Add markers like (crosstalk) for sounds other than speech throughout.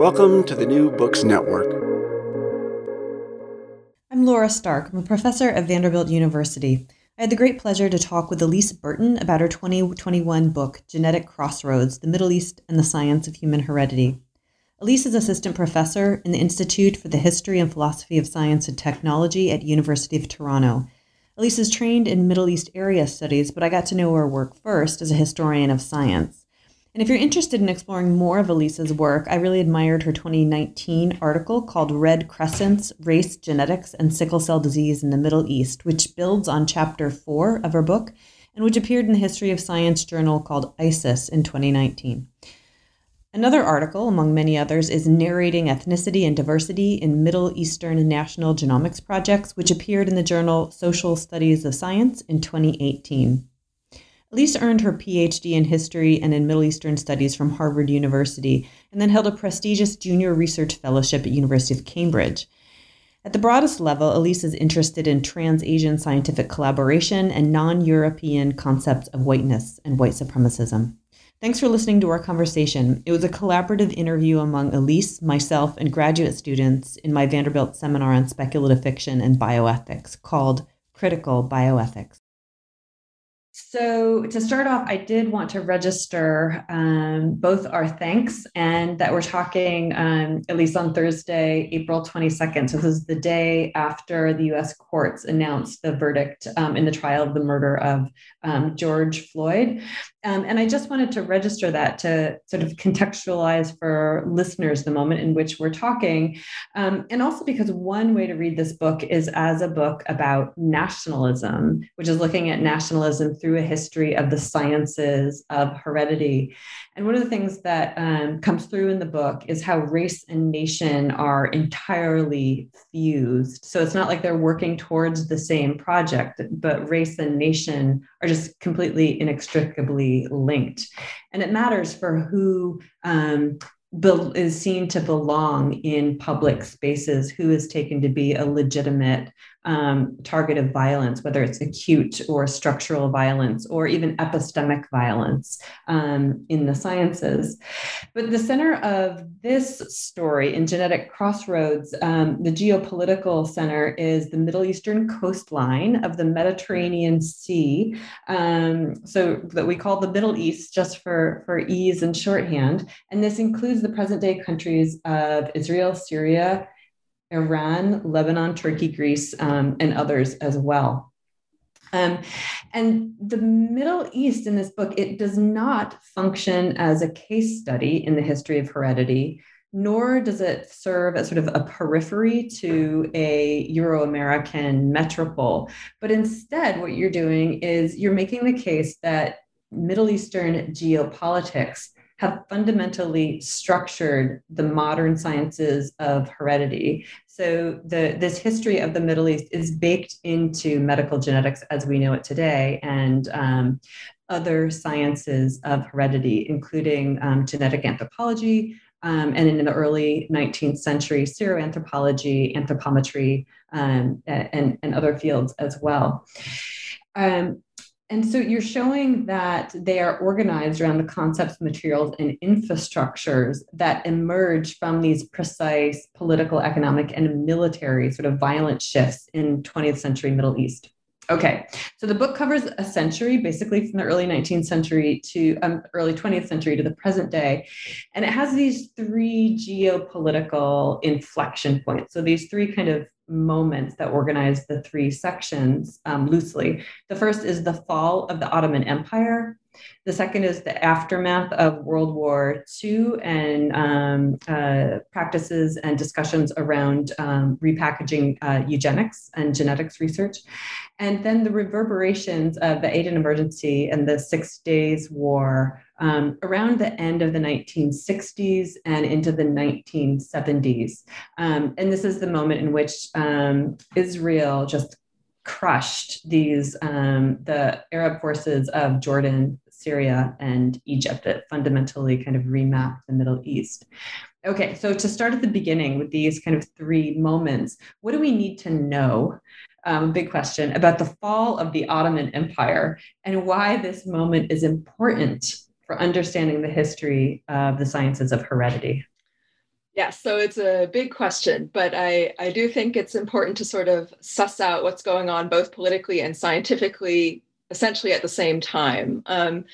Welcome to the New Books Network. I'm Laura Stark. I'm a professor at Vanderbilt University. I had the great pleasure to talk with Elise Burton about her 2021 book, Genetic Crossroads The Middle East and the Science of Human Heredity. Elise is assistant professor in the Institute for the History and Philosophy of Science and Technology at University of Toronto. Elise is trained in Middle East area studies, but I got to know her work first as a historian of science. And if you're interested in exploring more of Elise's work, I really admired her 2019 article called Red Crescents Race, Genetics, and Sickle Cell Disease in the Middle East, which builds on chapter four of her book and which appeared in the History of Science journal called ISIS in 2019. Another article, among many others, is Narrating Ethnicity and Diversity in Middle Eastern National Genomics Projects, which appeared in the journal Social Studies of Science in 2018. Elise earned her PhD in history and in Middle Eastern studies from Harvard University and then held a prestigious junior research fellowship at University of Cambridge. At the broadest level, Elise is interested in trans-Asian scientific collaboration and non-European concepts of whiteness and white supremacism. Thanks for listening to our conversation. It was a collaborative interview among Elise, myself, and graduate students in my Vanderbilt seminar on speculative fiction and bioethics called Critical Bioethics. So, to start off, I did want to register um, both our thanks and that we're talking um, at least on Thursday, April 22nd. So, this is the day after the US courts announced the verdict um, in the trial of the murder of um, George Floyd. Um, and I just wanted to register that to sort of contextualize for listeners the moment in which we're talking. Um, and also because one way to read this book is as a book about nationalism, which is looking at nationalism through a history of the sciences of heredity. And one of the things that um, comes through in the book is how race and nation are entirely fused. So it's not like they're working towards the same project, but race and nation are just completely inextricably linked. And it matters for who um, be- is seen to belong in public spaces, who is taken to be a legitimate um, target of violence, whether it's acute or structural violence or even epistemic violence um, in the sciences. But the center of this story in Genetic Crossroads, um, the geopolitical center is the Middle Eastern coastline of the Mediterranean Sea. Um, so that we call the Middle East just for, for ease and shorthand. And this includes the present day countries of Israel, Syria, Iran, Lebanon, Turkey, Greece, um, and others as well. Um, and the Middle East in this book, it does not function as a case study in the history of heredity, nor does it serve as sort of a periphery to a Euro American metropole. But instead, what you're doing is you're making the case that Middle Eastern geopolitics have fundamentally structured the modern sciences of heredity. So the this history of the Middle East is baked into medical genetics as we know it today, and um, other sciences of heredity, including um, genetic anthropology, um, and in the early 19th century, seroanthropology, anthropometry, um, and, and other fields as well. Um, and so you're showing that they are organized around the concepts, materials, and infrastructures that emerge from these precise political, economic, and military sort of violent shifts in 20th century Middle East. Okay, so the book covers a century, basically from the early 19th century to um, early 20th century to the present day. And it has these three geopolitical inflection points. So these three kind of moments that organize the three sections um, loosely. The first is the fall of the Ottoman Empire. The second is the aftermath of World War II and um, uh, practices and discussions around um, repackaging uh, eugenics and genetics research. And then the reverberations of the Aden Emergency and the Six Days War um, around the end of the 1960s and into the 1970s. Um, and this is the moment in which um, Israel just crushed these um, the Arab forces of Jordan, Syria, and Egypt that fundamentally kind of remapped the Middle East. Okay, so to start at the beginning with these kind of three moments, what do we need to know? Um, big question about the fall of the Ottoman Empire and why this moment is important for understanding the history of the sciences of heredity. Yes, so it's a big question, but I, I do think it's important to sort of suss out what's going on both politically and scientifically, essentially at the same time. Um,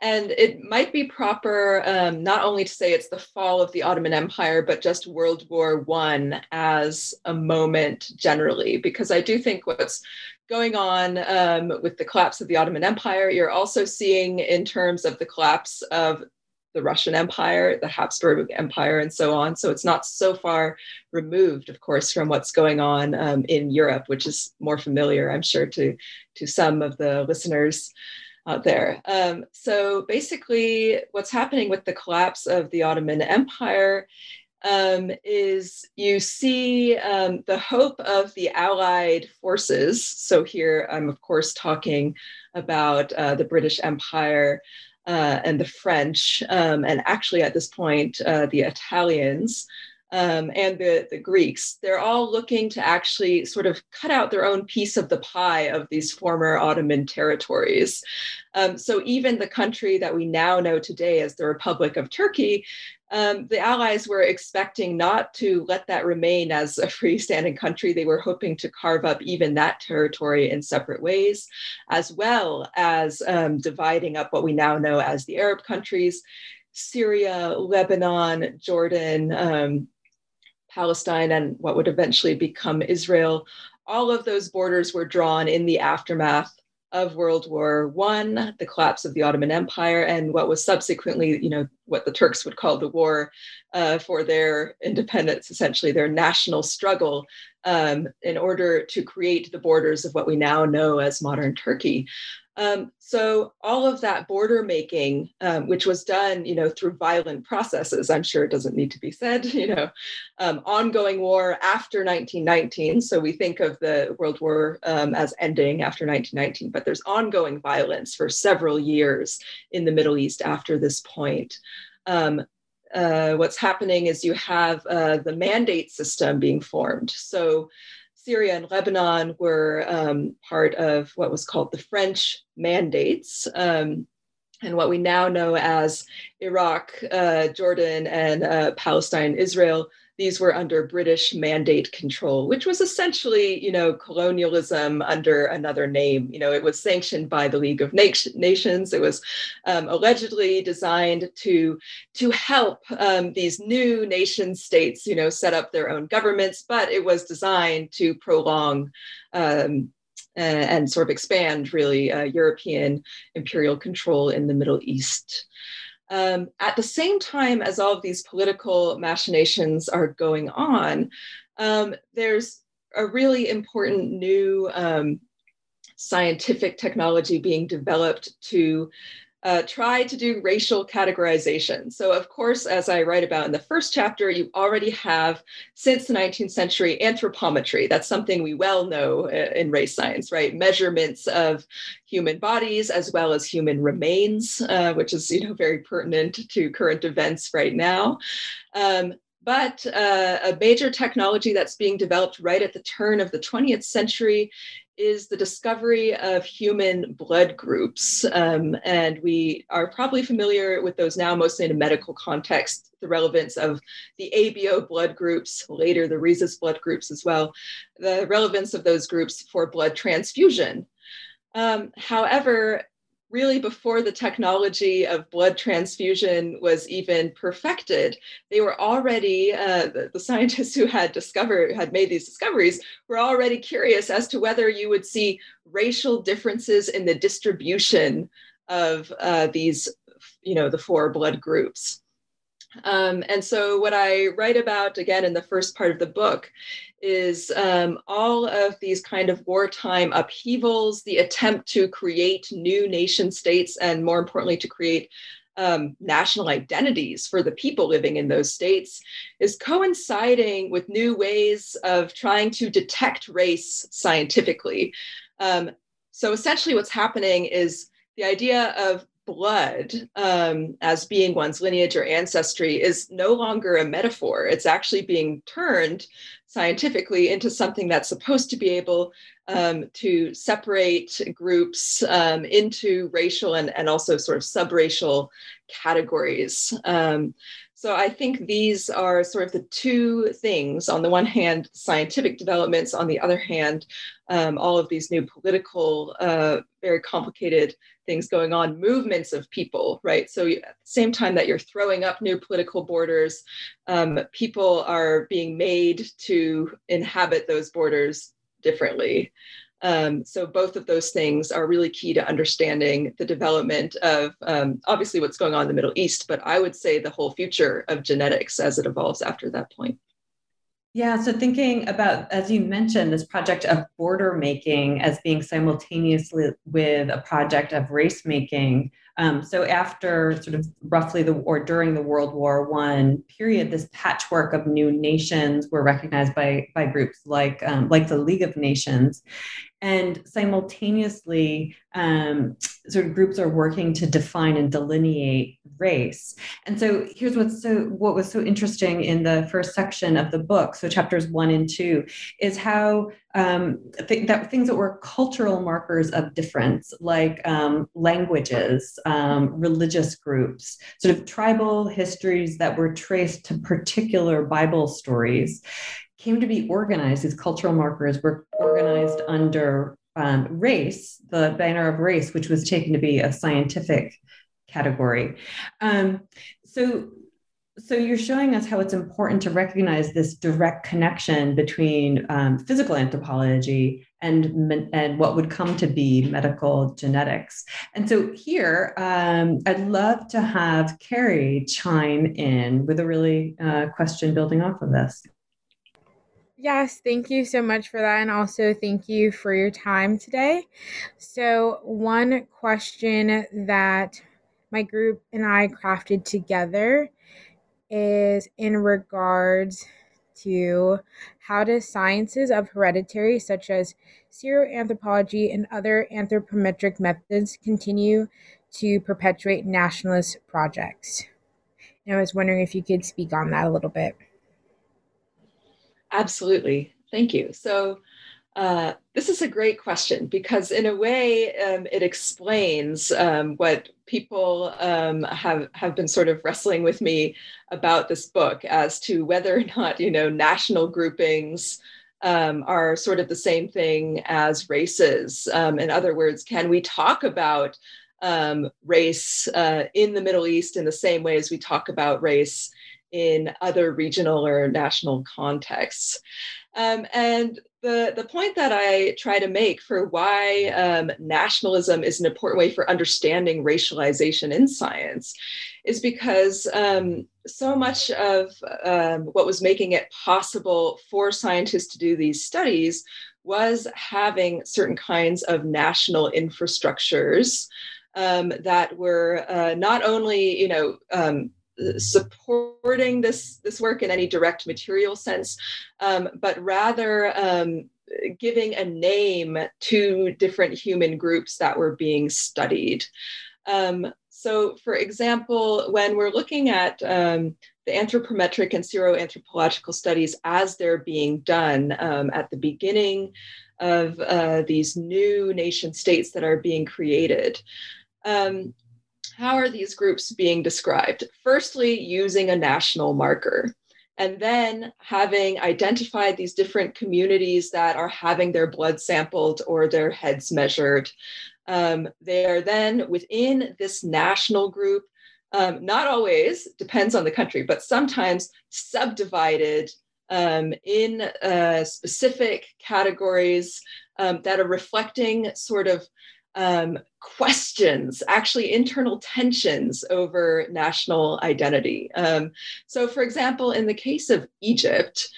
and it might be proper um, not only to say it's the fall of the Ottoman Empire, but just World War One as a moment generally, because I do think what's going on um, with the collapse of the Ottoman Empire, you're also seeing in terms of the collapse of the Russian Empire, the Habsburg Empire, and so on. So it's not so far removed, of course, from what's going on um, in Europe, which is more familiar, I'm sure, to, to some of the listeners out there. Um, so basically, what's happening with the collapse of the Ottoman Empire um, is you see um, the hope of the Allied forces. So here I'm, of course, talking about uh, the British Empire uh, and the French, um, and actually at this point, uh, the Italians. Um, and the, the Greeks, they're all looking to actually sort of cut out their own piece of the pie of these former Ottoman territories. Um, so even the country that we now know today as the Republic of Turkey, um, the Allies were expecting not to let that remain as a (laughs) freestanding country. They were hoping to carve up even that territory in separate ways, as well as um, dividing up what we now know as the Arab countries Syria, Lebanon, Jordan, um, Palestine, and what would eventually become Israel. All of those borders were drawn in the aftermath of World War One, the collapse of the Ottoman Empire, and what was subsequently, you know, what the Turks would call the war uh, for their independence, essentially their national struggle, um, in order to create the borders of what we now know as modern Turkey. Um, so all of that border making, um, which was done, you know, through violent processes, I'm sure it doesn't need to be said, (laughs) you know, um, ongoing war after 1919. So we think of the World War um, as ending after 1919, but there's ongoing violence for several years in the Middle East after this point. Um, uh, what's happening is you have uh, the mandate system being formed. So Syria and Lebanon were um, part of what was called the French mandates. Um, and what we now know as Iraq, uh, Jordan, and uh, Palestine, Israel these were under British mandate control, which was essentially, you know, colonialism under another name. You know, it was sanctioned by the League of Nations. It was um, allegedly designed to to help um, these new nation states, you know, set up their own governments, but it was designed to prolong. Um, and sort of expand really uh, European imperial control in the Middle East. Um, at the same time as all of these political machinations are going on, um, there's a really important new um, scientific technology being developed to uh, try to do racial categorization. So, of course, as I write about in the first chapter, you already have, since the 19th century, anthropometry. That's something we well know uh, in race science, right? Measurements of human bodies as well as human remains, uh, which is, you know, very pertinent to current events right now. Um, but uh, a major technology that's being developed right at the turn of the 20th century is the discovery of human blood groups. Um, and we are probably familiar with those now, mostly in a medical context, the relevance of the ABO blood groups, later the rhesus blood groups as well, the relevance of those groups for blood transfusion. Um, however, really before the technology of blood transfusion was even perfected they were already uh, the, the, scientists (laughs) who had discovered had made these discoveries were already curious as to whether you would see racial differences in the distribution of uh, these you know the four blood groups. Um, and so, what I write about again in the first part of the book is um, all of these kind of wartime upheavals, the attempt to create new nation states, and more importantly, to create um, national identities for the people living in those states, is coinciding with new ways of trying to detect race scientifically. Um, so, essentially, what's happening is the idea of blood um, as being one's lineage or ancestry is no longer a metaphor. It's actually being turned scientifically into something that's supposed to be able um, to separate groups um, into racial and, and also sort of subracial categories. So I think these are sort of the two things. On the one hand, scientific developments. On the other hand, um, all of these new political, uh, very complicated things going on, movements of people, right? So at the same time that you're throwing up new political borders, um, people are being made to inhabit those borders differently. Um, so both of those things are really key to understanding the development of um, obviously what's going on in the Middle East, but I would say the whole future of genetics as it evolves after that point. Yeah, so thinking about, as you mentioned, this project of border making as being simultaneously with a project of race making. Um, so after sort of roughly the or during the World War One period, this patchwork of new nations were recognized by by groups like um, like the League of Nations, and simultaneously um, sort of groups are working to define and delineate race. And so here's what's so what was so interesting in the first section of the book so chapters one and two is how um, th- that things that were cultural markers of difference like um, languages um, religious groups sort of tribal histories that were traced to particular bible stories came to be organized, these cultural markers were organized under um, race, the banner of race, which was taken to be a scientific category. Um, so, so you're showing us how it's important to recognize this direct connection between um, physical anthropology and and what would come to be medical genetics. And so here, um, I'd love to have Carrie chime in with a really uh, question building off of this. Yes, thank you so much for that. And also, thank you for your time today. So, one question that my group and I crafted together is in regards to how do sciences of hereditary, such as seroanthropology and other anthropometric methods, continue to perpetuate nationalist projects? And I was wondering if you could speak on that a little bit. Absolutely. Thank you. So, uh, this is a great question because, in a way, um, it explains um, what people um, have have been sort of wrestling with me about this book as to whether or not you know national groupings um, are sort of the same thing as races. Um, in other words, can we talk about um, race uh, in the Middle East in the same way as we talk about race in other regional or national contexts. Um, and the, the point that I try to make for why um, nationalism is an important way for understanding racialization in science is because um, so much of um, what was making it possible for scientists to do these studies was having certain kinds of national infrastructures um, that were uh, not only, you know, um, supporting this this work in any direct material sense, um, but rather um, giving a name to different human groups that were being studied. Um, so, for example, when we're looking at um, the anthropometric and seroanthropological studies as they're being done um, at the beginning of uh, these new nation states that are being created. Um, how are these groups being described? Firstly, using a national marker. And then having identified these different communities that are having their blood sampled or their heads measured, um, they are then within this national group um, not always, depends on the country, but sometimes subdivided um, in uh, specific categories um, that are reflecting sort of um, questions, actually internal tensions over national identity. Um, so, for example, in the case of Egypt,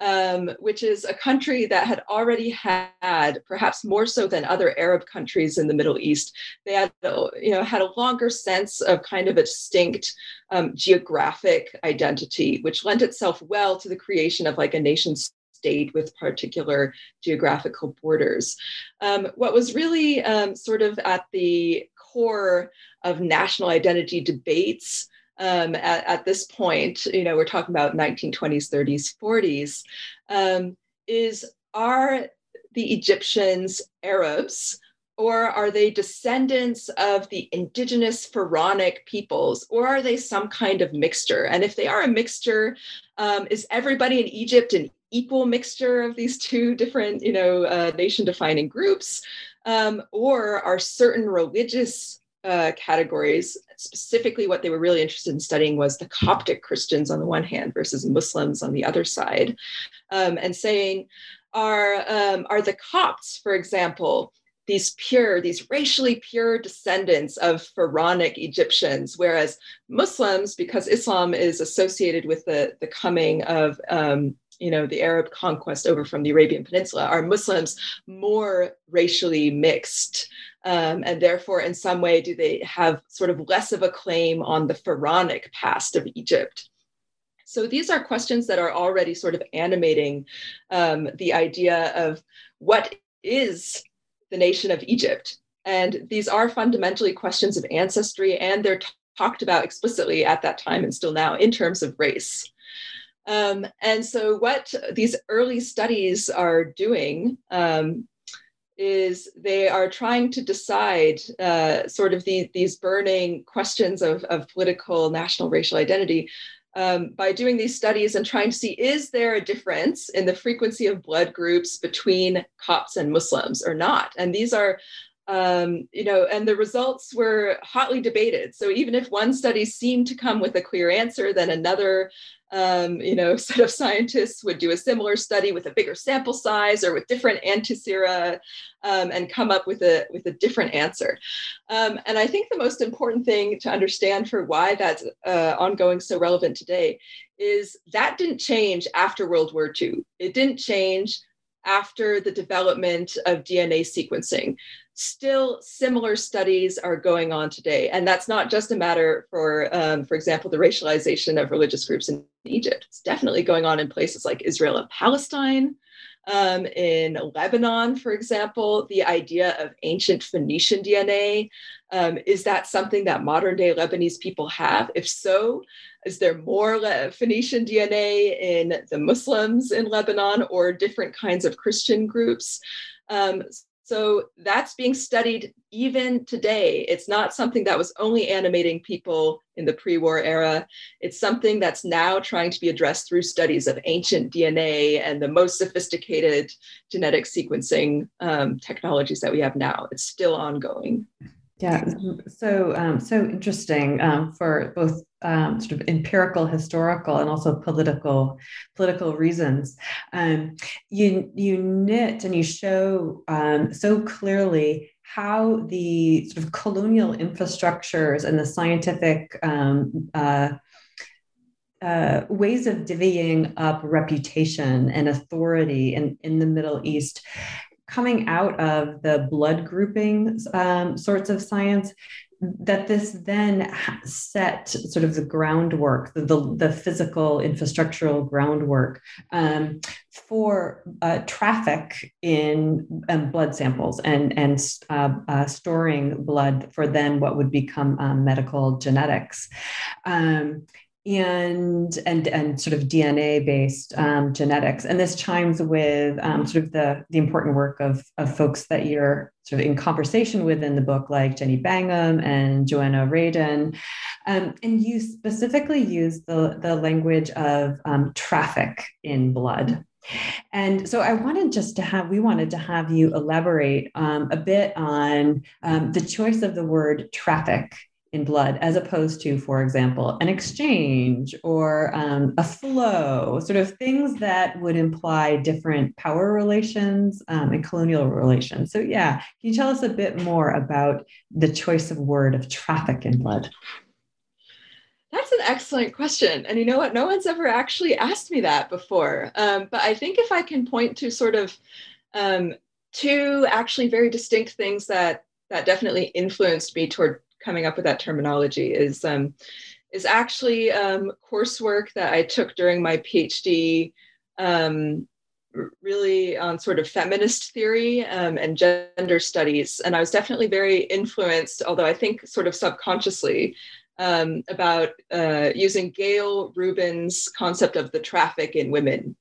um, which is a country that had already had, perhaps more so than other Arab countries in the Middle East, they had, you know, had a longer sense of kind of a distinct um, geographic identity, which lent itself well to the creation of like a nation state with particular geographical borders. Um, what was really um, sort of at the core of national identity debates um, at, at, this point, you know, we're talking about 1920s, 30s, 40s, um, is are the Egyptians Arabs or are they descendants of the indigenous pharaonic peoples or are they some kind of mixture and if they are a mixture um, is everybody in egypt an equal mixture of these two different you know uh, nation defining groups um, or are certain religious uh, categories. Specifically, what they were really interested in studying was the Coptic Christians on the one hand versus Muslims on the other side, um, and saying, are um, are the Copts, for example, these pure, these racially pure descendants of pharaonic Egyptians, whereas Muslims, because Islam is associated with the, the coming of um, you know the Arab conquest over from the Arabian Peninsula, are Muslims more racially mixed? Um, and therefore, in some way, do they have sort of less of a claim on the pharaonic past of Egypt? So these are questions that are already sort of animating um, the idea of what is the nation of Egypt. And these are fundamentally questions of ancestry, and they're t- talked about explicitly at that time and still now in terms of race. Um, and so, what these early studies are doing um, is they are trying to decide uh, sort of the, these burning questions of, of political national racial identity um, by doing these studies and trying to see is there a difference in the frequency of blood groups between Copts and Muslims or not? And these are um, you know, and the results were hotly debated. So even if one study seemed to come with a clear answer, then another um, you know, (laughs) set of scientists would do a similar study with a bigger sample size or with different antisera um, and come up with a with a different answer. Um, and I think the most important thing to understand for why that's uh, ongoing so relevant today is that didn't change after World War II. It didn't change after the development of DNA sequencing still similar studies are going on today. And that's not just a matter for, um, for example, the racialization of religious groups in Egypt. It's definitely going on in places like Israel and Palestine. Um, in Lebanon, for example, the idea of ancient Phoenician DNA um, is that something that modern day Lebanese people have? If so, is there more Le- Phoenician DNA in the Muslims in Lebanon or different kinds of Christian groups? Um, so that's being studied even today. It's not something that was only animating people in the pre war era. It's something that's now trying to be addressed through studies of ancient DNA and the most sophisticated genetic sequencing um, technologies that we have now. It's still ongoing. Yeah, so um, so interesting um, for both um, sort of empirical, historical, and also political political reasons. Um, you you knit and you show um, so clearly how the sort of colonial infrastructures and the scientific um, uh, uh, ways of divvying up reputation and authority in, in the Middle East coming out of the blood grouping um, sorts of science that this then set sort of the groundwork, the, the, the physical infrastructural groundwork um, for uh, traffic in um, blood samples and, and uh, uh, storing blood for then what would become um, medical genetics. Um, and and and sort of DNA based um, genetics. And this chimes with um, sort of the the important work of of folks that you're sort of in conversation with in the book, like Jenny Bangham and Joanna Radin. Um, and you specifically use the the language of um, traffic in blood. And so I wanted just to have, we wanted to have you elaborate um, a bit on um, the choice of the word traffic in blood, as opposed to, for example, an exchange or um, a flow, sort of things that would imply different power relations um, and colonial relations. So, yeah, can you tell us a bit more about the choice of word of traffic in blood? That's an excellent question. And you know what? No one's ever actually asked me that before. Um, but I think if I can point to sort of um, two actually very distinct things that that definitely influenced me toward coming up with that terminology is um, is actually um, coursework that I took during my PhD, um, really on sort of feminist theory um, and gender studies. And I was definitely very influenced, although I think sort of subconsciously, um, about uh, using Gayle Rubin's concept of the traffic in women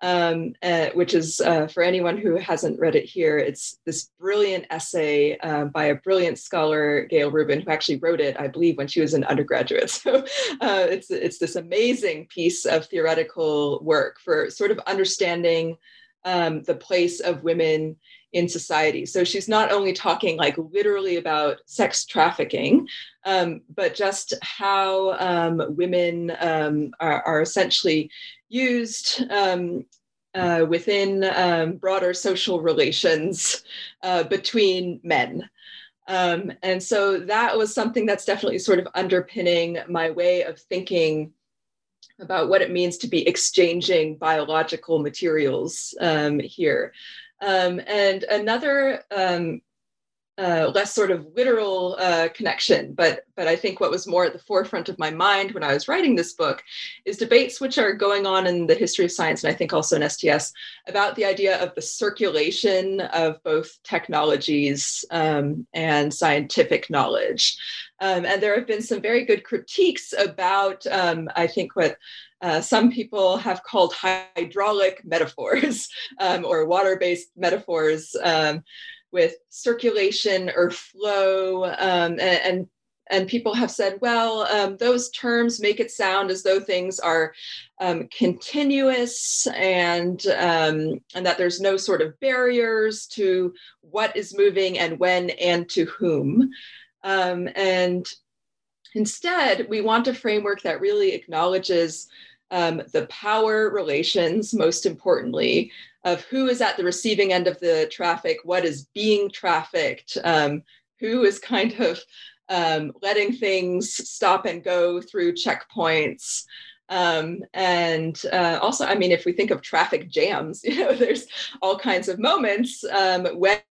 um, uh, which is uh, for anyone who hasn't read it here, it's this brilliant essay uh, by a brilliant scholar, Gayle Rubin, who actually wrote it, I believe, when she was an undergraduate. (laughs) So uh, it's it's this amazing piece of theoretical work for sort of understanding um, the place of women in society. So she's not only talking like literally about sex trafficking, um, but just how um, women um, are, are, essentially used um, uh, within um, broader social relations uh, between men. Um, and so that was something that's definitely sort of underpinning my way of thinking about what it means to be exchanging biological materials here. Um, and another um, uh, less sort of literal uh, connection, but but I think what was more at the forefront of my mind when I was writing this book is debates which are going on in the history of science and I think also in STS about the idea of the circulation of both technologies um, and scientific knowledge. Um, and there have been some very good critiques about, um, I think, what uh, some people have called hydraulic metaphors (laughs) um, or water based metaphors um, with circulation or flow um, and, and and people have said, well, um, those terms make it sound as though things are um, continuous and um, and that there's no sort of barriers to what is moving and when and to whom. Um, and instead, we want a framework that really acknowledges um, the power relations, most importantly, of who is at the receiving end of the traffic, what is being trafficked, um, who is kind of um, letting things stop and go through checkpoints. Um, and uh, also, I mean, if we think of traffic jams, (laughs) you know, there's all kinds of moments um,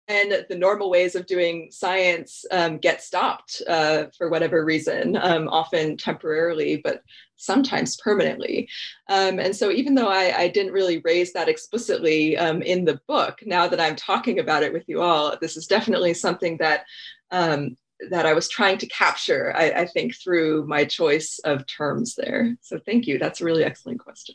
when the normal ways of doing science um, get stopped uh, for whatever reason, um, often temporarily, but sometimes permanently. Um, and so, even though I, I, didn't really raise that explicitly um, in the book, now that I'm talking about it with you all, this is definitely something that um, that I was trying to capture. I, I think through my choice of terms there. So, thank you. That's a really excellent question.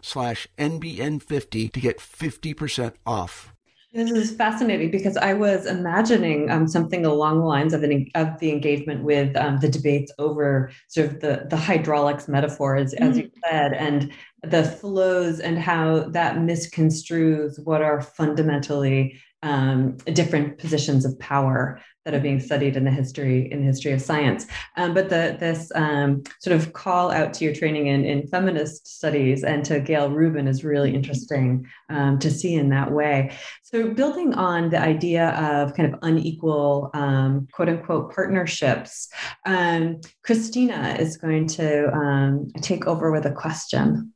slash NBN50 to get 50% off. This is fascinating because I was imagining um, something along the lines of an of the engagement with um, the debates over sort of the the hydraulics metaphors, as mm. you said, and the flows and how that misconstrues what are fundamentally um, different positions of power that are being studied in the history in the history of science. Um, but the, this um, sort of call out to your training in, in feminist studies and to Gayle Rubin is really interesting um, to see in that way. So building on the idea of kind of unequal um, quote unquote partnerships, um, Christina is going to um, take over with a question.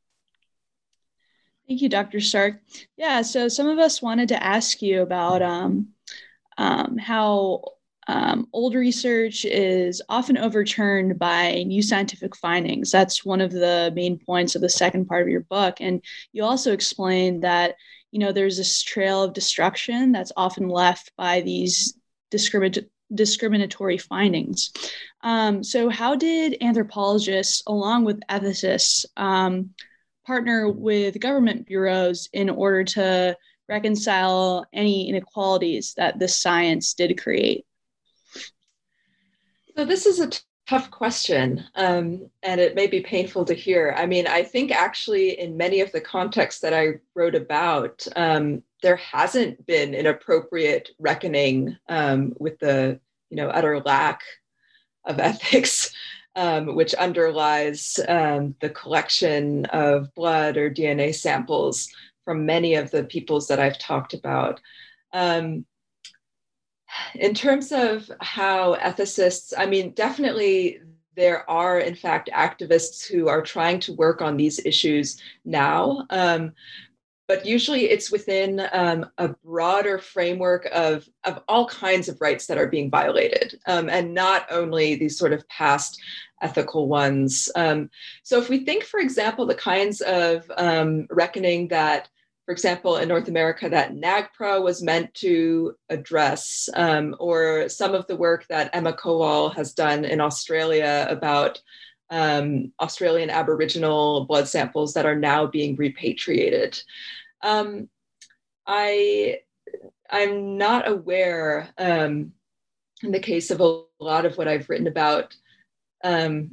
Thank you, Dr. Stark. Yeah, so some of us wanted to ask you about um, um, how um, old research is often overturned by new scientific findings. That's one of the main points of the second part of your book. And you also explained that, you know, there's this trail of destruction that's often left by these discriminatory findings. Um, so, how did anthropologists, along with ethicists, um, partner with government bureaus in order to reconcile any inequalities that this science did create? So, this is a t- tough question, um, and it may be painful to hear. I mean, I think actually, in many of the contexts that I wrote about, um, there hasn't been an appropriate reckoning um, with the you know utter lack of (laughs) ethics um, which underlies um, the collection of blood or DNA samples from many of the peoples that I've talked about. Um, in terms of how ethicists, I mean, definitely there are, in fact, activists who are trying to work on these issues now. But usually it's within um, a broader framework of, of all kinds of rights that are being violated, um, and not only these sort of past ethical ones. Um, so, if we think, for example, the kinds of um, reckoning that, for example, in North America, that NAGPRA was meant to address, um, or some of the work that Emma Kowal has done in Australia about um, Australian Aboriginal blood samples that are now being repatriated. Um, I I'm not aware um, in the case of a lot of what I've written about um,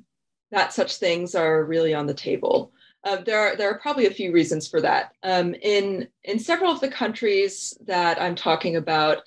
that such things are really on the table. Uh, there are there are probably a few reasons for that. Um, in in several of the countries that I'm talking about,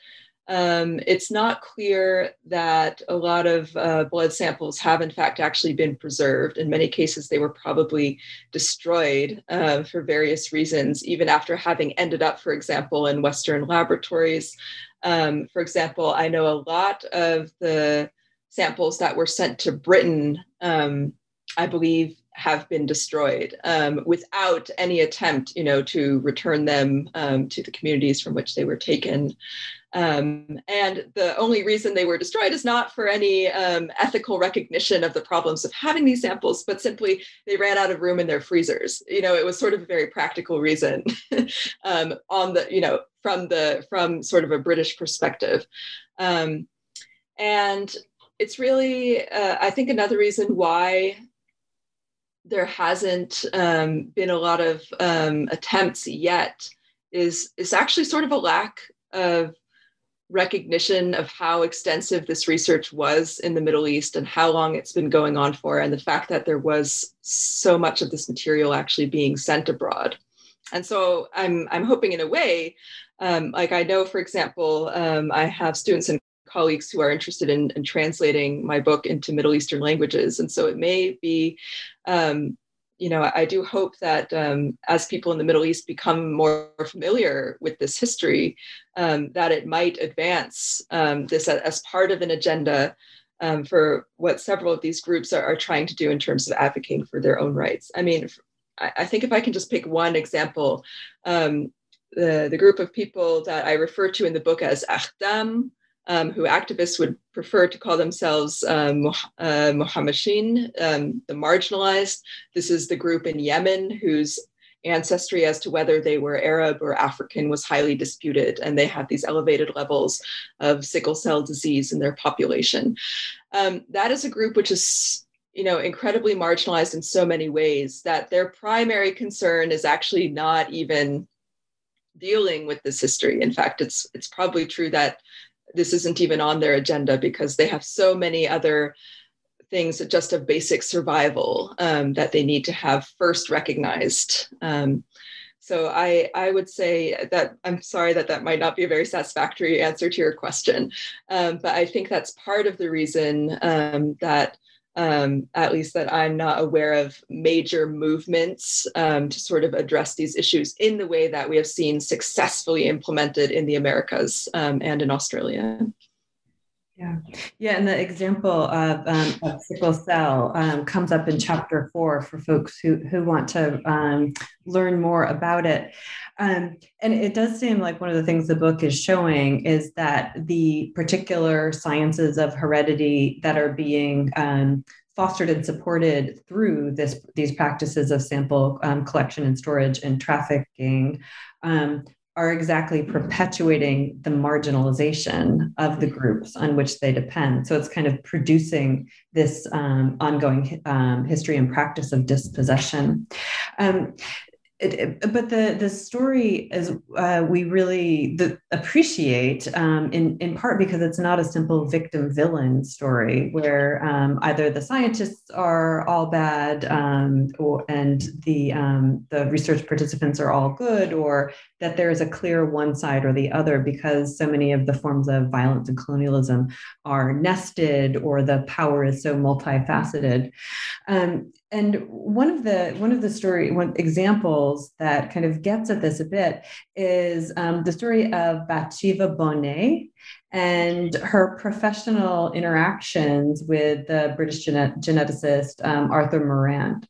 um, it's not clear that a lot of uh, blood samples have, in fact, actually been preserved. In many cases, they were probably destroyed uh, for various reasons, even after having ended up, for example, in Western laboratories. Um, for example, I know a lot of the samples that were sent to Britain, um, I believe, have been destroyed um, without any attempt, you know, to return them um, to the communities from which they were taken. Um, and the only reason they were destroyed is not for any um, ethical recognition of the problems of having these samples, but simply they ran out of room in their freezers. You know, it was sort of a very practical reason (laughs) um, on the, you know, from the from sort of a British perspective. Um, and it's really, uh, I think, another reason why there hasn't um, been a lot of um, attempts yet is is actually sort of a lack of recognition of how extensive this research was in the Middle East and how long it's been going on for, and the fact that there was so much of this material actually being sent abroad. And so I'm I'm hoping in a way, um, like I know, for example, um, I have students and colleagues who are interested in, in, translating my book into Middle Eastern languages, and so it may be um, you know, I do hope that um, as people in the Middle East become more familiar with this history, um, that it might advance um, this as part of an agenda um, for what several of these groups are, are, trying to do in terms of advocating for their own rights. I mean, I, think if I can just pick one example, um, the, the group of people that I refer to in the book as Akhdam, um, who activists would prefer to call themselves um, uh, Muhammashin, um, the marginalized. This is the group in Yemen whose ancestry as to whether they were Arab or African was highly disputed, and they had these elevated levels of sickle cell disease in their population. Um, that is a group which is you know incredibly marginalized in so many ways that their primary concern is actually not even dealing with this history in fact it's it's probably true that this isn't even on their agenda because they have so many other things just of basic survival um, that they need to have first recognized. Um, so I, I would say that I'm sorry that that might not be a very satisfactory answer to your question, um, but I think that's part of the reason um, that um, at least that I'm not aware of major movements um, to sort of address these issues in the way that we have seen successfully implemented in the Americas um, and in Australia. Yeah, yeah, and the example of, um, of sickle cell um, comes up in chapter four for folks who who want to um, learn more about it. Um, and it does seem like one of the things the book is showing is that the particular sciences of heredity that are being um, fostered and supported through this these practices of sample um, collection and storage and trafficking are exactly perpetuating the marginalization of the groups on which they depend. So it's kind of producing this um, ongoing um, history and practice of dispossession. Um, it, it, but the the story is uh, we really the, appreciate um, in in part because it's not a simple victim villain story where um, either the scientists are all bad um, or and the um, the research participants are all good or that there is a clear one side or the other because so many of the forms of violence and colonialism are nested or the power is so multifaceted. Um, and one of the one of the story one examples that kind of gets at this a bit is um, the story of Batsheva Bonné and her professional interactions with the British genet- geneticist um, Arthur Mourant.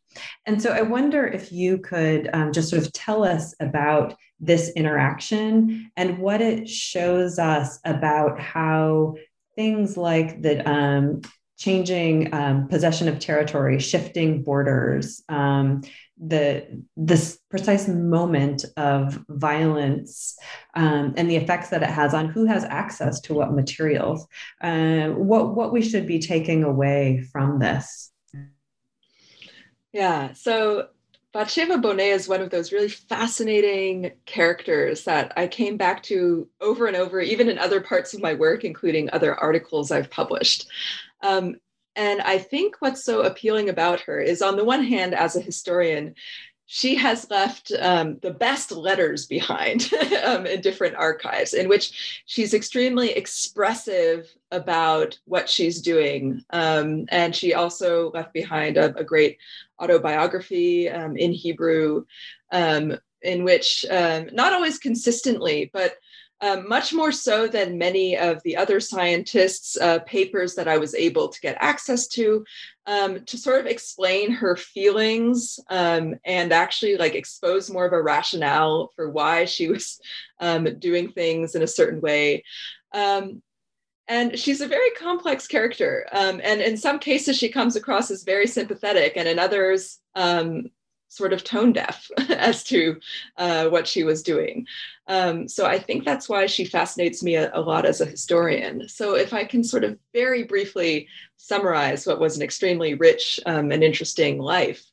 And so I wonder if you could um, just sort of tell us about this interaction and what it shows us about how things like the um, changing um, possession of territory, shifting borders, um, the this precise moment of violence um, and the effects that it has on who has access to what materials. Uh, what what we should be taking away from this. Yeah. So Batsheva Bonné is one of those really fascinating characters that I came back to over and over, even in other parts of my work, including other articles I've published. Um, and I think what's so appealing about her is, on the one hand, as a historian, she has left um, the best letters behind (laughs) um, in different archives, in which she's extremely expressive about what she's doing. Um, and she also left behind a, a great autobiography um, in Hebrew, um, in which, um, not always consistently, but um, much more so than many of the other scientists' uh, papers that I was able to get access to, um, to sort of explain her feelings um, and actually like expose more of a rationale for why she was um, doing things in a certain way. Um, and she's a very complex character. Um, and in some cases, she comes across as very sympathetic, and in others, sort of tone deaf (laughs) as to uh, what she was doing. Um, so I think that's why she fascinates me a, a, lot as a historian. So if I can sort of very briefly summarize what was an extremely rich um, and interesting life.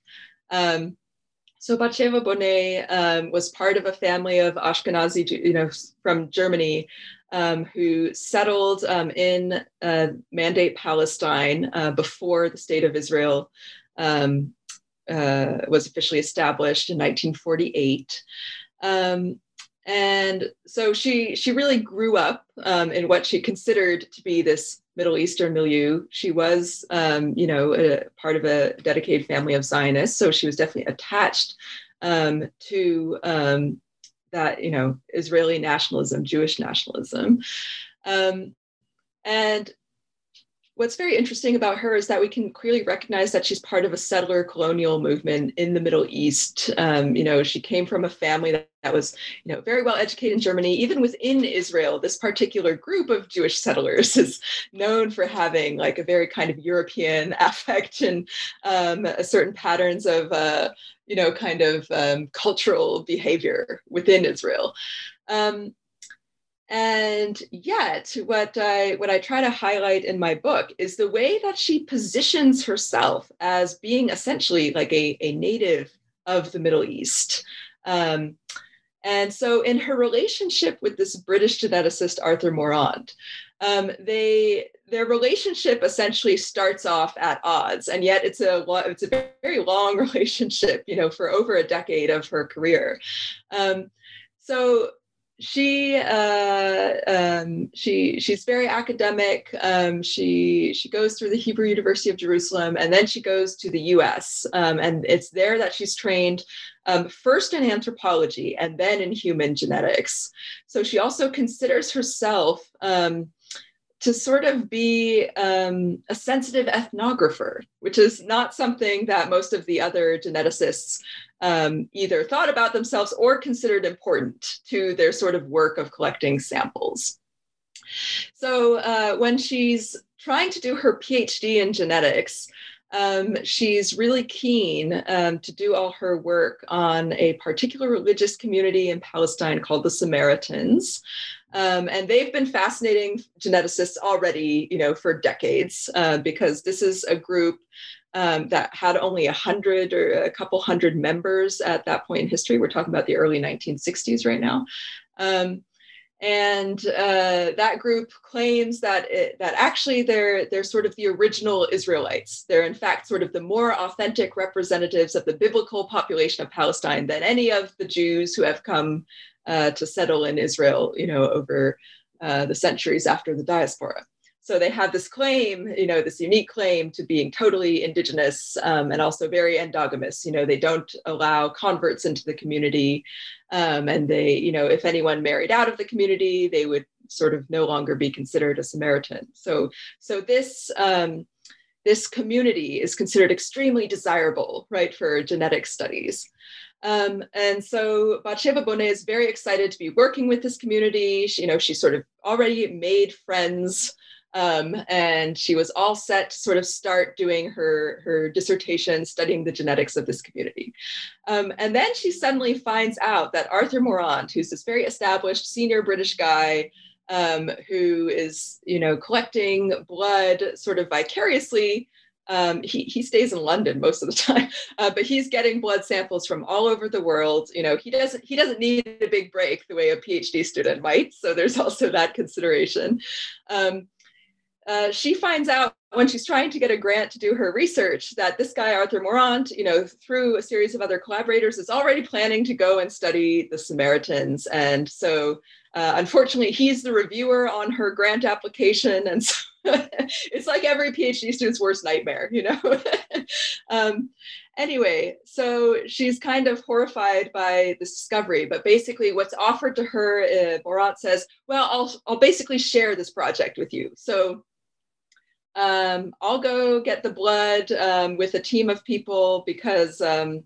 Um, so Batsheva Bonné um, was part of a family of Ashkenazi, you know, from Germany, um, who settled um, in uh, Mandate Palestine uh, before the state of Israel um, uh, was officially established in 1948. Um, and so she she really grew up um, in what she considered to be this Middle Eastern milieu. She was, um, you know, a, part of a dedicated family of Zionists, so she was definitely attached um, to um, that, you know, Israeli nationalism, Jewish nationalism, um, and what's very interesting about her is that we can clearly recognize that she's part of a settler colonial movement in the Middle East. Um, you know, she came from a family that, that, was, you know, very well educated in Germany. Even within Israel, this particular group of Jewish settlers (laughs) is known for having like a very kind of European (laughs) affect and um, certain patterns of, uh, you know, kind of um, cultural behavior within Israel. Um, and yet what i what i try to highlight in my book is the way that she positions herself as being essentially like a, a native of the middle east. Um, and so in her relationship with this british geneticist arthur mourant um, they their relationship essentially starts off at odds. And yet it's a it's a very long (laughs) relationship you know for over a decade of her career. Um, so she uh, um, she she's very academic. Um, she she goes through the Hebrew University of Jerusalem, and then she goes to the U.S. Um, and it's there that she's trained um, first in anthropology and then in human genetics. So she also considers herself um, to sort of be um, a sensitive ethnographer, which is not something that most of the other geneticists um, either thought about themselves or considered important to their sort of work of collecting samples. So uh, when she's trying to do her PhD in genetics, um, she's really keen um, to do all her work on a particular religious community in Palestine called the Samaritans. Um, and they've been fascinating geneticists already, you know, for decades, uh, because this is a group um, that had only a hundred or a couple hundred members at that point in history. We're talking about the early 1960s right now. Um, and uh, that group claims that it, that actually they're they're sort of the original Israelites. They're in fact sort of the more authentic representatives of the biblical population of Palestine than any of the Jews who have come uh, to settle in Israel, you know, over uh, the centuries after the diaspora. So they have this claim, you know, this unique claim to being totally indigenous um, and also very endogamous. You know, they don't allow converts into the community, um, and they, you know, if anyone married out of the community, they would sort of no longer be considered a Samaritan. So, so this um, this community is considered extremely desirable, right, for genetic studies. Um, and so Batsheva Bonné is very excited to be working with this community. She, you know, she sort of already made friends um, and she was all set to sort of start doing her, her dissertation studying the genetics of this community. Um, and then she suddenly finds out that Arthur Mourant, who's this very established senior British guy, um, who is, you know, collecting blood sort of vicariously. Um, he, he stays in London most of the (laughs) time, uh, but he's getting blood samples from all over the world. You know, he doesn't he doesn't need a big break the way a PhD student might. So there's (laughs) also that consideration. Um, uh, she finds out when she's trying to get a grant to do her research that this guy arthur mourant you know through a series of other collaborators is already planning to go and study the samaritans and so uh, unfortunately he's the reviewer on her grant application and so (laughs) it's like every phd student's worst nightmare you know (laughs) um, anyway so she's kind of horrified by this discovery but basically what's offered to her uh, mourant says well I'll, I'll basically share this project with you so um, I'll go get the blood um, with a team of people because um,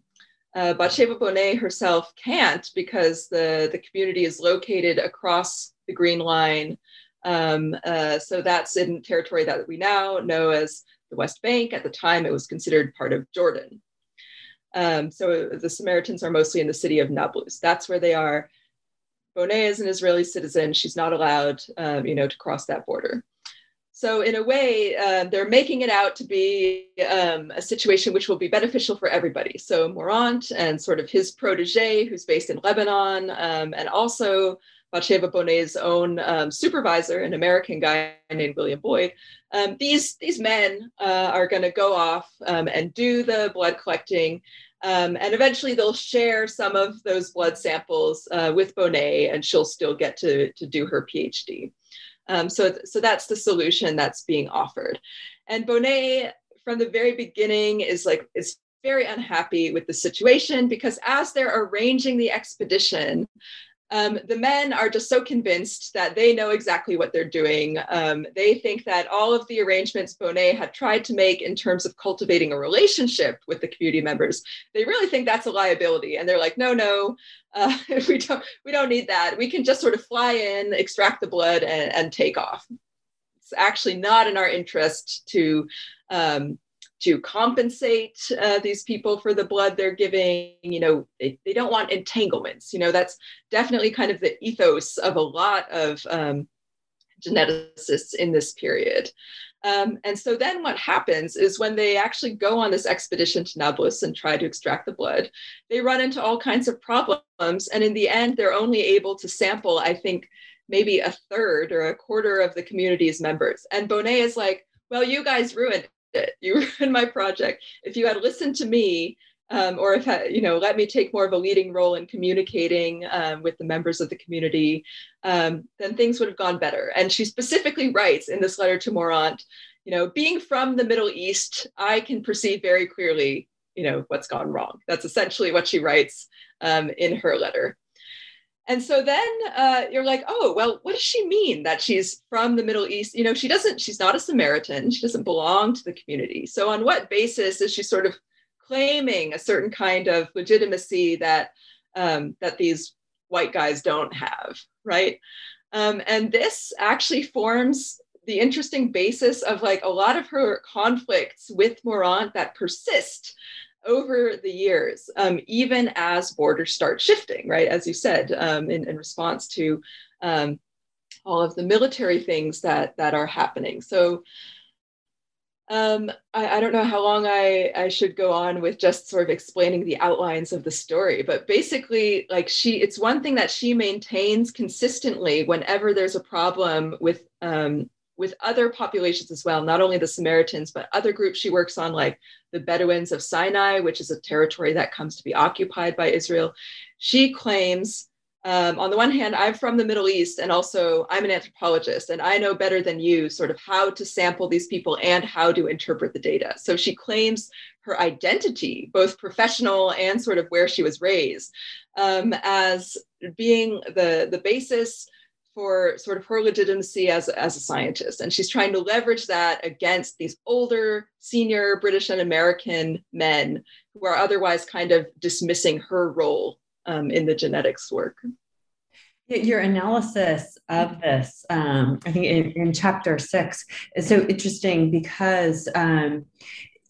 uh, Bonné herself can't because the, the community is located across the Green Line. Um, uh, so that's in territory that we now know as the West Bank. At the time, it was considered part of Jordan. Um, so the Samaritans are mostly in the city of Nablus. That's where they are. Bonné is an Israeli citizen. She's not allowed, um, you know, to cross that border. So in a way, uh, they're making it out to be um, a situation which will be beneficial for everybody. So Mourant and sort of his protege, who's based in Lebanon, um, and also Batsheva Bonné's own um, supervisor, an American guy named William Boyd. Um, these these men uh, are going to go off um, and do the blood collecting. Um, and eventually they'll share some of those blood samples uh, with Bonné, and she'll still get to, to do her PhD. Um, so, so that's the solution that's being offered. And Bonné, from the very beginning, is like is very unhappy with the situation because as they're arranging the expedition, um, the men are just so convinced that they know exactly what they're doing. Um, they think that all of the arrangements Bonné had tried to make in terms of cultivating a relationship with the community members, they really think that's a liability, and they're like, no, no, uh, (laughs) we don't, we don't need that. We can just sort of fly in, extract the blood, and, and take off. It's actually not in our interest to um, to compensate uh, these people for the blood they're giving. You know, they, they don't want entanglements. You know, that's definitely kind of the ethos of a lot of um, geneticists in this period. Um, and so then what happens is when they actually go on this expedition to Nablus and try to extract the blood, they run into all kinds of problems. And in the end, they're only able to sample, I think, maybe a third or a quarter of the community's members. And Bonné is like, well, you guys ruined it. You ruined my project. If you had listened to me, um, or if you know, let me take more of a leading role in communicating um, with the members of the community, um, then things would have gone better. And she specifically writes in this letter to Mourant, you know, being from the Middle East, I can perceive very clearly, you know, what's gone wrong. That's essentially what she writes um, in her letter. And so then uh, you're like, oh, well, what does she mean that she's from the Middle East? You know, she doesn't, she's not a Samaritan. She doesn't belong to the community. So, on what basis is she sort of claiming a certain kind of legitimacy that um, that these white guys don't have, right? Um, and this actually forms the interesting basis of like a lot of her conflicts with Mourant that persist over the years, um, even as borders start shifting, right? As you said, um, in, in, response to um, all of the military things that that are happening. So um, I, I, don't know how long I, I should go on with just sort of explaining the outlines of the story, but basically, like she, it's one thing that she maintains consistently whenever there's a problem with um, with other populations as well, not only the Samaritans, but other groups she works on, like the Bedouins of Sinai, which is a territory that comes to be occupied by Israel. She claims, um, on the one hand, I'm from the Middle East, and also I'm an anthropologist, and I know better than you sort of how to sample these people and how to interpret the data. So she claims her identity, both professional and sort of where she was raised, um, as being the, the basis for sort of her legitimacy as, as a scientist. And she's trying to leverage that against these older, senior British and American men who are otherwise kind of dismissing her role um, in the genetics work. Your analysis of this, um, I think in, in, chapter six, is so interesting because um,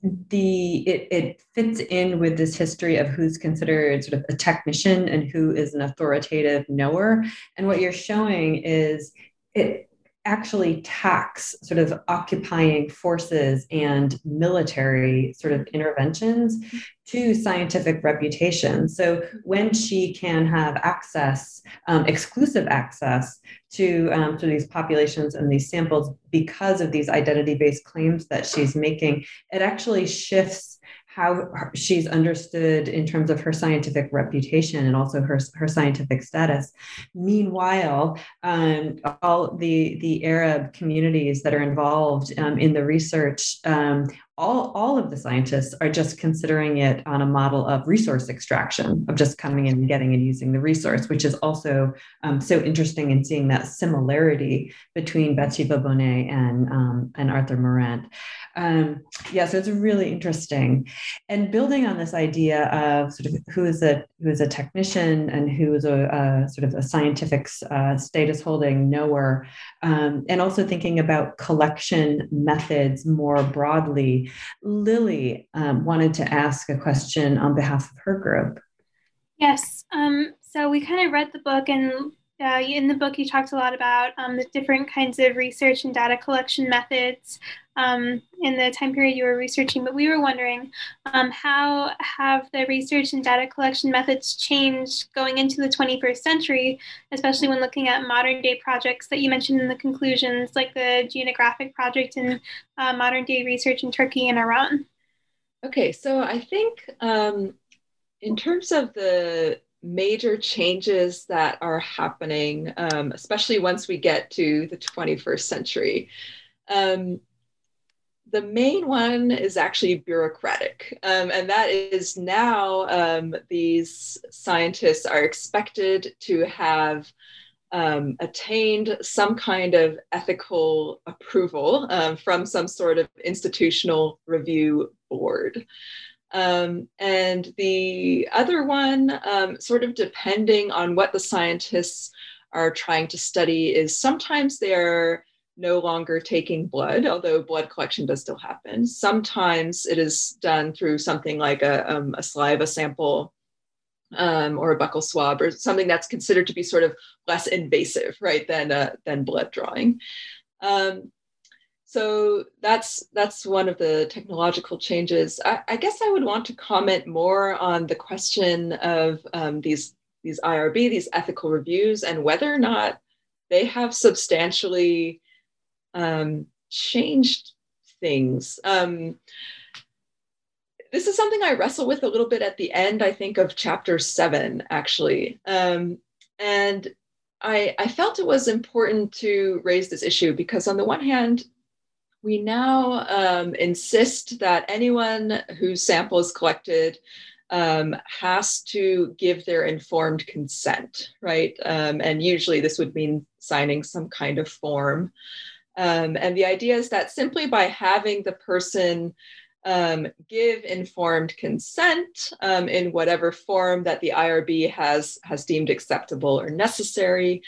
the it, it fits in with this history of who's considered sort of a technician and who is an authoritative knower. And what you're showing is it actually tax sort of occupying forces and military sort of interventions to scientific reputation. So when she can have access, um, exclusive access to, um, to these populations and these samples because of these identity based claims that she's making, it actually shifts how she's understood in terms of her scientific reputation and also her, her scientific status. Meanwhile, um, all the, the Arab communities that are involved um, in the research um, all, all of the scientists are just considering it on a model of resource extraction, of just coming in and getting and using the resource, which is also um, so interesting in seeing that similarity between Bathsheba Bonné and, um, and Arthur Mourant. Um, yeah, so it's really interesting. And building on this idea of sort of who is a who is a technician and who is a, a sort of a scientific uh, status holding knower, um, and also thinking about collection methods more broadly Lily um, wanted to ask a question on behalf of her group. Yes. Um, so we kind of read the book, and uh, in the book, you talked a lot about um, the different kinds of research and data collection methods um, in the time period you were researching. But we were wondering um, how have the research and data collection methods changed going into the 21st century, especially when looking at modern day projects that you mentioned in the conclusions, like the Genographic Project and uh, modern day research in Turkey and Iran. Okay, so I think um, in terms of the major changes that are happening, um, especially once we get to the 21st century. Um, the main one is actually bureaucratic, um, and that is now um, these scientists are expected to have um, attained some kind of ethical approval um, from some sort of institutional review board. Um, and the other one, um, sort of depending on what the scientists are trying to study, is sometimes they're no longer taking blood, although blood collection does still happen. Sometimes it is done through something like a, um, a saliva sample um, or a buccal swab or something that's considered to be sort of less invasive, right, than, uh, than blood drawing. Um, so that's that's one of the technological changes. I, I, guess I would want to comment more on the question of um, these these IRB, these ethical reviews, and whether or not they have substantially um, changed things. Um, this is something I wrestle with a little bit at the end, I think, of chapter seven, actually. Um, and I, I felt it was important to raise this issue because, on the one hand, we now um, insist that anyone whose sample is collected um, has to give their informed consent, right? Um, and usually this would mean signing some kind of form. Um, and the idea is that simply by having the person um, give informed consent um, in whatever form that the IRB has, has deemed acceptable or necessary,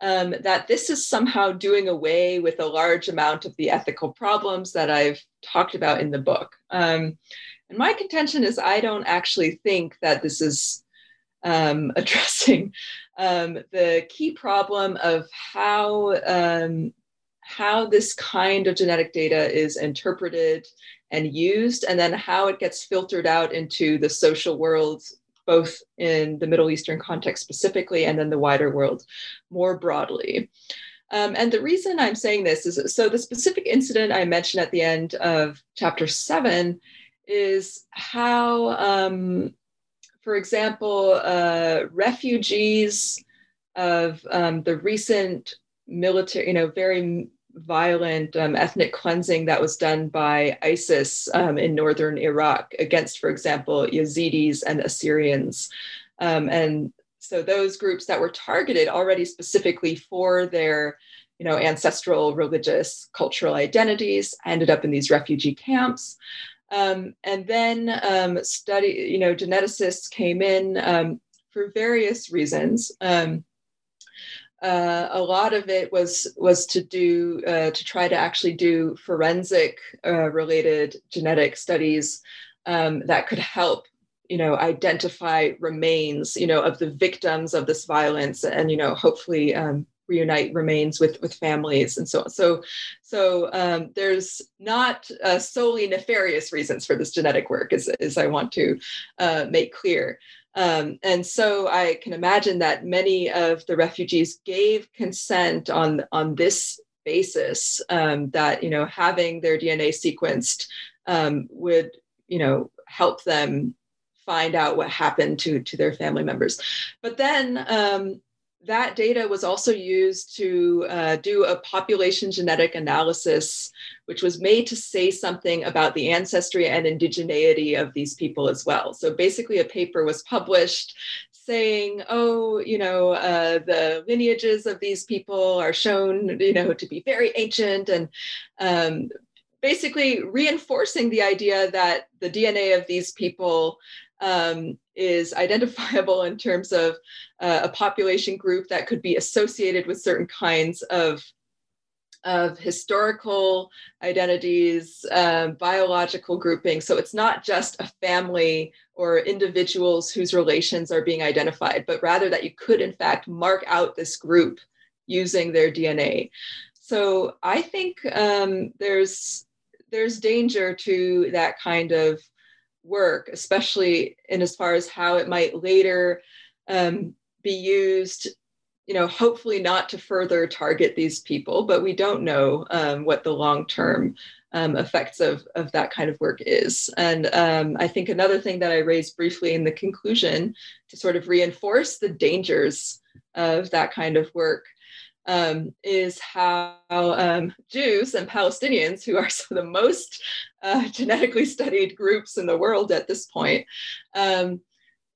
um, that this is somehow doing away with a large amount of the ethical problems that I've talked about in the book. Um, and my contention is I don't actually think that this is um, (laughs) addressing um, the key problem of how um, how this kind of genetic data is interpreted and used, and then how it gets filtered out into the social world, both in the Middle Eastern context specifically, and then the wider world more broadly. Um, and the reason I'm saying this is so the specific incident I mentioned at the end of chapter seven is how, um, for example, uh, refugees of um, the recent military, you know, very violent um, ethnic cleansing that was done by ISIS um, in northern Iraq against, for example, Yazidis and Assyrians. Um, and so those groups that were targeted already specifically for their you know, ancestral religious cultural identities ended up in these refugee camps. Um, and then um, study, you know, geneticists came in um, for various reasons uh, a lot of it was was to do uh, to try to actually do forensic uh, related genetic studies um, that could help you know identify remains you know of the victims of this violence and you know hopefully um, reunite remains with with families and so on. So so um, there's not uh, solely nefarious reasons for this genetic work as, as i want to uh, make clear um, and so I can imagine that many of the refugees gave consent on, on this basis um, that, you know, having their DNA sequenced um, would, you know, help them find out what happened to, to their family members. But then um, that data was also used to uh, do a population genetic analysis, which was made to say something about the ancestry and indigeneity of these people as well. So basically, a paper was published saying, oh, you know, uh, the lineages of these people are shown, you know, to be very ancient and um, basically reinforcing the idea that the DNA of these people um, is identifiable in terms of uh, a population group that could be associated with certain kinds of of historical identities, um, biological grouping. So it's not just a family or individuals whose relations are being identified, but rather that you could, in fact, mark out this group using their DNA. So I think um, there's there's danger to that kind of work, especially in as far as how it might later um, be used you know hopefully not to further target these people but we don't know um, what the long term um, effects of, of that kind of work is. And um, i think another thing that i raised briefly in the conclusion to sort of reinforce the dangers of that kind of work um, is how um, Jews and Palestinians, who are (laughs) some of the most uh, genetically studied groups in the world at this point, um,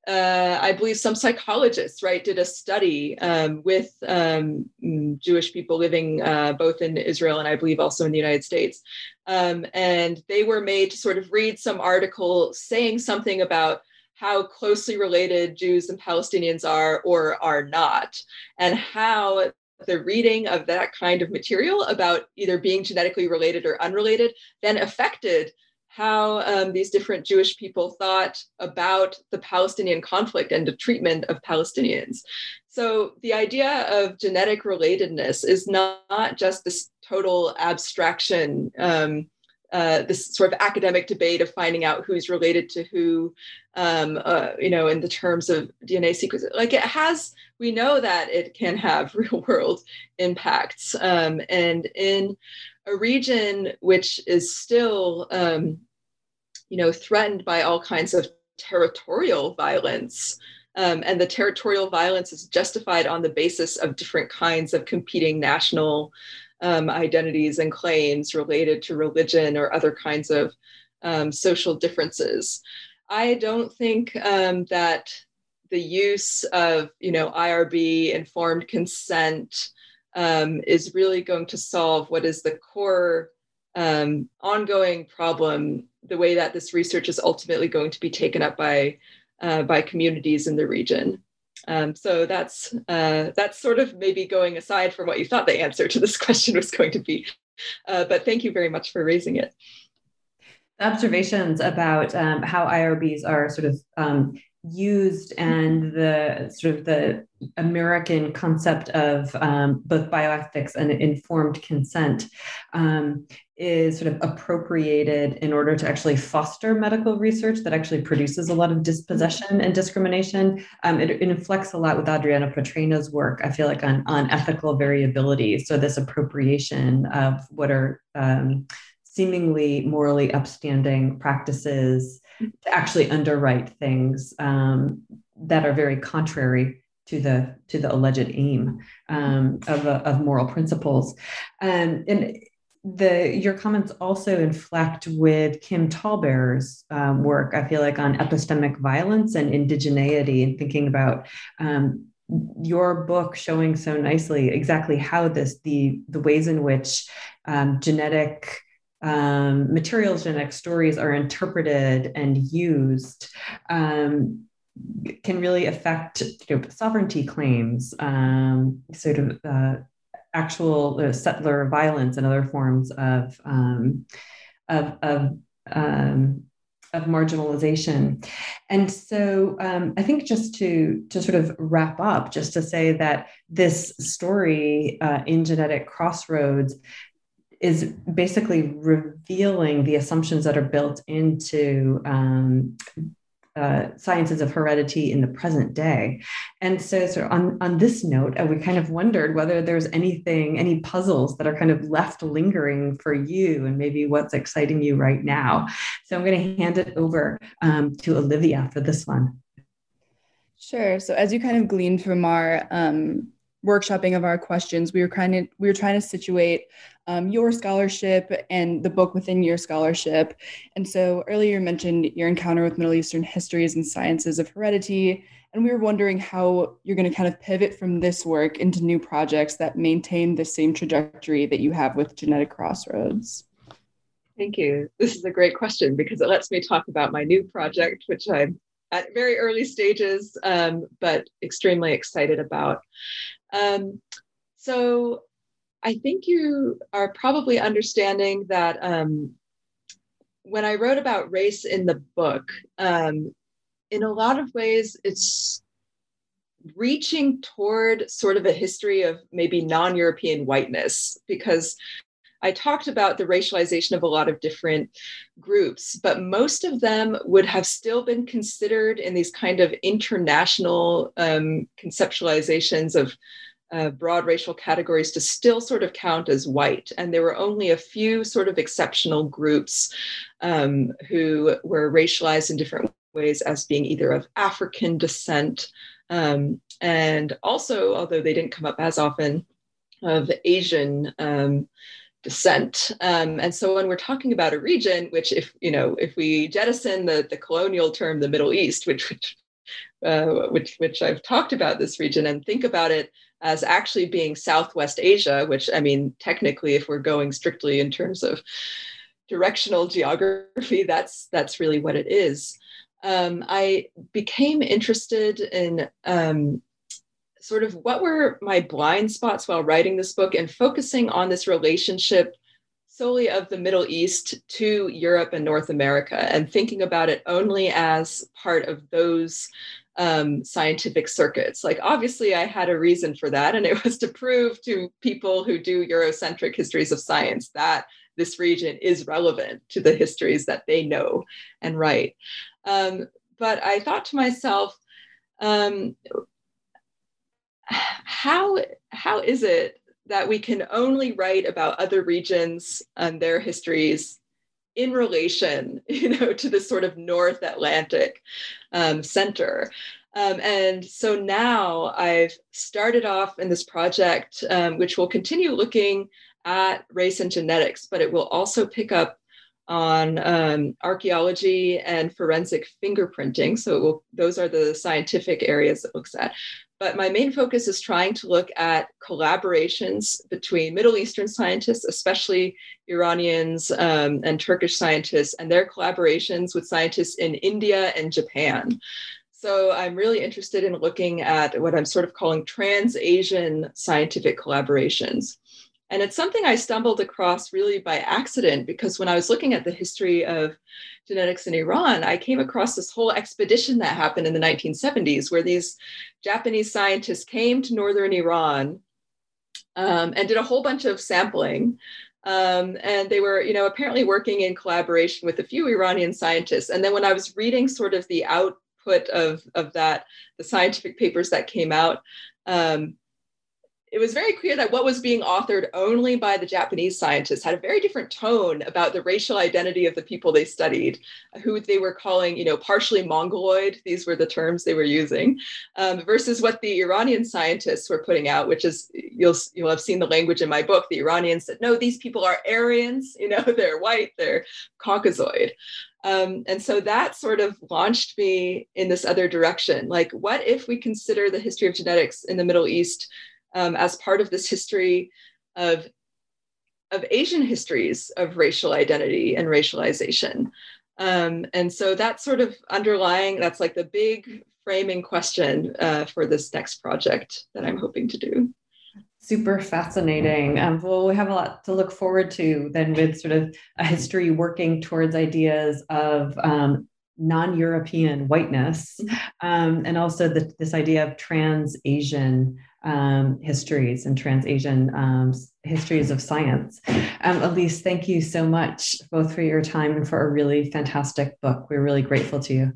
uh, I believe some psychologists, right, did a study um, with um, mm, Jewish people living uh, both in Israel and I believe also in the United States. Um, and they were made to sort of read some article saying something about how closely related Jews and Palestinians are or are not, and how the reading of that kind of material about either being genetically related or unrelated then affected how um, these different Jewish people thought about the Palestinian conflict and the treatment of Palestinians. So the idea of genetic relatedness is not just this total abstraction, um, uh, this sort of academic debate of finding out who's related to who, um, uh, you know, in the terms of DNA sequences. Like it has, we know that it can have (laughs) real world impacts. Um, and in a region which is still, um, you know, threatened by all kinds of territorial violence. Um, and the territorial violence is justified on the basis of different kinds of competing national um, identities and claims related to religion or other kinds of um, social differences. I don't think um, that the use of, you know, IRB informed consent um, is really going to solve what is the core um, ongoing problem, the way that this research is ultimately going to be taken up by uh, by communities in the region. Um, so that's uh, that's sort of maybe going aside from what you thought the answer to this (laughs) question was going to be. Uh, but thank you very much for raising it. Observations about um, how IRBs are sort of um, used and the sort of the American concept of um, both bioethics and informed consent um, is sort of appropriated in order to actually foster medical research that actually produces a lot of dispossession and discrimination. Um, it, it, inflects a lot with Adriana Petryna's work, I feel like, on, on ethical variability. So, this appropriation of what are um, seemingly morally upstanding practices to actually underwrite things um, that are very contrary to the to the alleged aim um, of, of moral principles. Um, and the your comments also inflect with Kim TallBear's um, work. I feel like on epistemic violence and indigeneity, and thinking about um, your book showing so nicely exactly how this the the ways in which um, genetic um, materials, genetic stories are interpreted and used um, can really affect you know, sovereignty claims, um, sort of uh, actual uh, settler violence and other forms of um, of, of um, of marginalization. And so um, I think just to to sort of wrap up, just to say that this story uh, in genetic crossroads is basically revealing the assumptions that are built into um, uh, sciences of heredity in the present day. And so, of on, on this note, uh, we kind of wondered whether there's anything, any puzzles that are kind of left lingering for you and maybe what's exciting you right now. So I'm going to hand it over um, to Olivia for this one. Sure. So as you kind of gleaned from our um, workshopping of our questions, we were kind of we were trying to situate um, your scholarship and the book within your scholarship. And so earlier you mentioned your encounter with Middle Eastern histories and sciences of heredity, and we were wondering how you're going to kind of pivot from this work into new projects that maintain the same trajectory that you have with Genetic Crossroads. Thank you. This is a great question because it lets me talk about my new project, which I'm at very early stages, um, but extremely excited about. Um, so I think you are probably understanding that um, when I wrote about race in the book, um, in a lot of ways, it's reaching toward sort of a history of maybe non European whiteness, because I talked about the racialization of a lot of different groups, but most of them would have still been considered in these kind of international um, conceptualizations of uh, broad racial categories to still sort of count as white. And there were only a few sort of exceptional groups um, who were racialized in different ways as being either of African descent. Um, and also, although they didn't come up as often, of Asian um, descent. Um, and so when we're talking about a region, which if you know, if we jettison the, the colonial term, the Middle East, which which, uh, which which I've talked about this region, and think about it as actually being Southwest Asia, which I mean, technically, if we're going strictly in terms of directional geography, that's that's really what it is. Um, I became interested in um, sort of what were my blind spots while writing this book and focusing on this relationship solely of the Middle East to Europe and North America and thinking about it only as part of those um, scientific circuits. Like, obviously, I had a reason for that, and it was to prove to people who do Eurocentric histories of science that this region is relevant to the histories that they know and write. Um, but I thought to myself, um, how how is it that we can only write about other regions and their histories in relation, (laughs) you know, to this sort of North Atlantic um, center? Um, and so now I've started off in this project, um, which will continue looking at race and genetics, but it will also pick up on um, archaeology and forensic fingerprinting. So will, those are the scientific areas it looks at. But my main focus is trying to look at collaborations between Middle Eastern scientists, especially Iranians um, and Turkish scientists, and their collaborations with scientists in India and Japan. So I'm really interested in looking at what I'm sort of calling trans Asian scientific collaborations. And it's something I stumbled across really by accident because when I was looking at the history of genetics in Iran, I came across this whole expedition that happened in the 1970s where these Japanese scientists came to northern Iran um, and did a whole bunch of sampling. Um, and they were, you know, apparently working in collaboration with a few Iranian scientists. And then when I was reading sort of the output of, of that, the scientific papers that came out, um, it was very clear that what was being authored only by the Japanese scientists had a very different tone about the racial identity of the people they studied, who they were calling, you know, partially Mongoloid. These were the terms they were using, um, versus what the Iranian scientists were putting out, which is you'll you'll have seen the language in my book. The Iranians said, no, these people are Aryans. You know, (laughs) they're white, they're Caucasoid. Um, and so that sort of launched me in this other direction. Like, what if we consider the history of genetics in the Middle East? Um, as part of this history of, of Asian histories of racial identity and racialization. Um, and so that's sort of underlying, that's like the big framing question uh, for this next project that I'm hoping to do. Super fascinating. Um, well, we have a lot to look forward to then with sort of a history working towards ideas of um, non-European whiteness, mm-hmm. um, and also the, this idea of trans-Asian um, histories and trans-Asian um, histories of science. Um, Elise, thank you so much both for your time and for a really fantastic book. We're really grateful to you.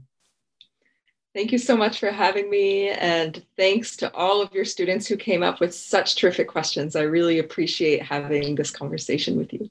Thank you so much for having me. And thanks to all of your students who came up with such terrific questions. I really appreciate having this conversation with you.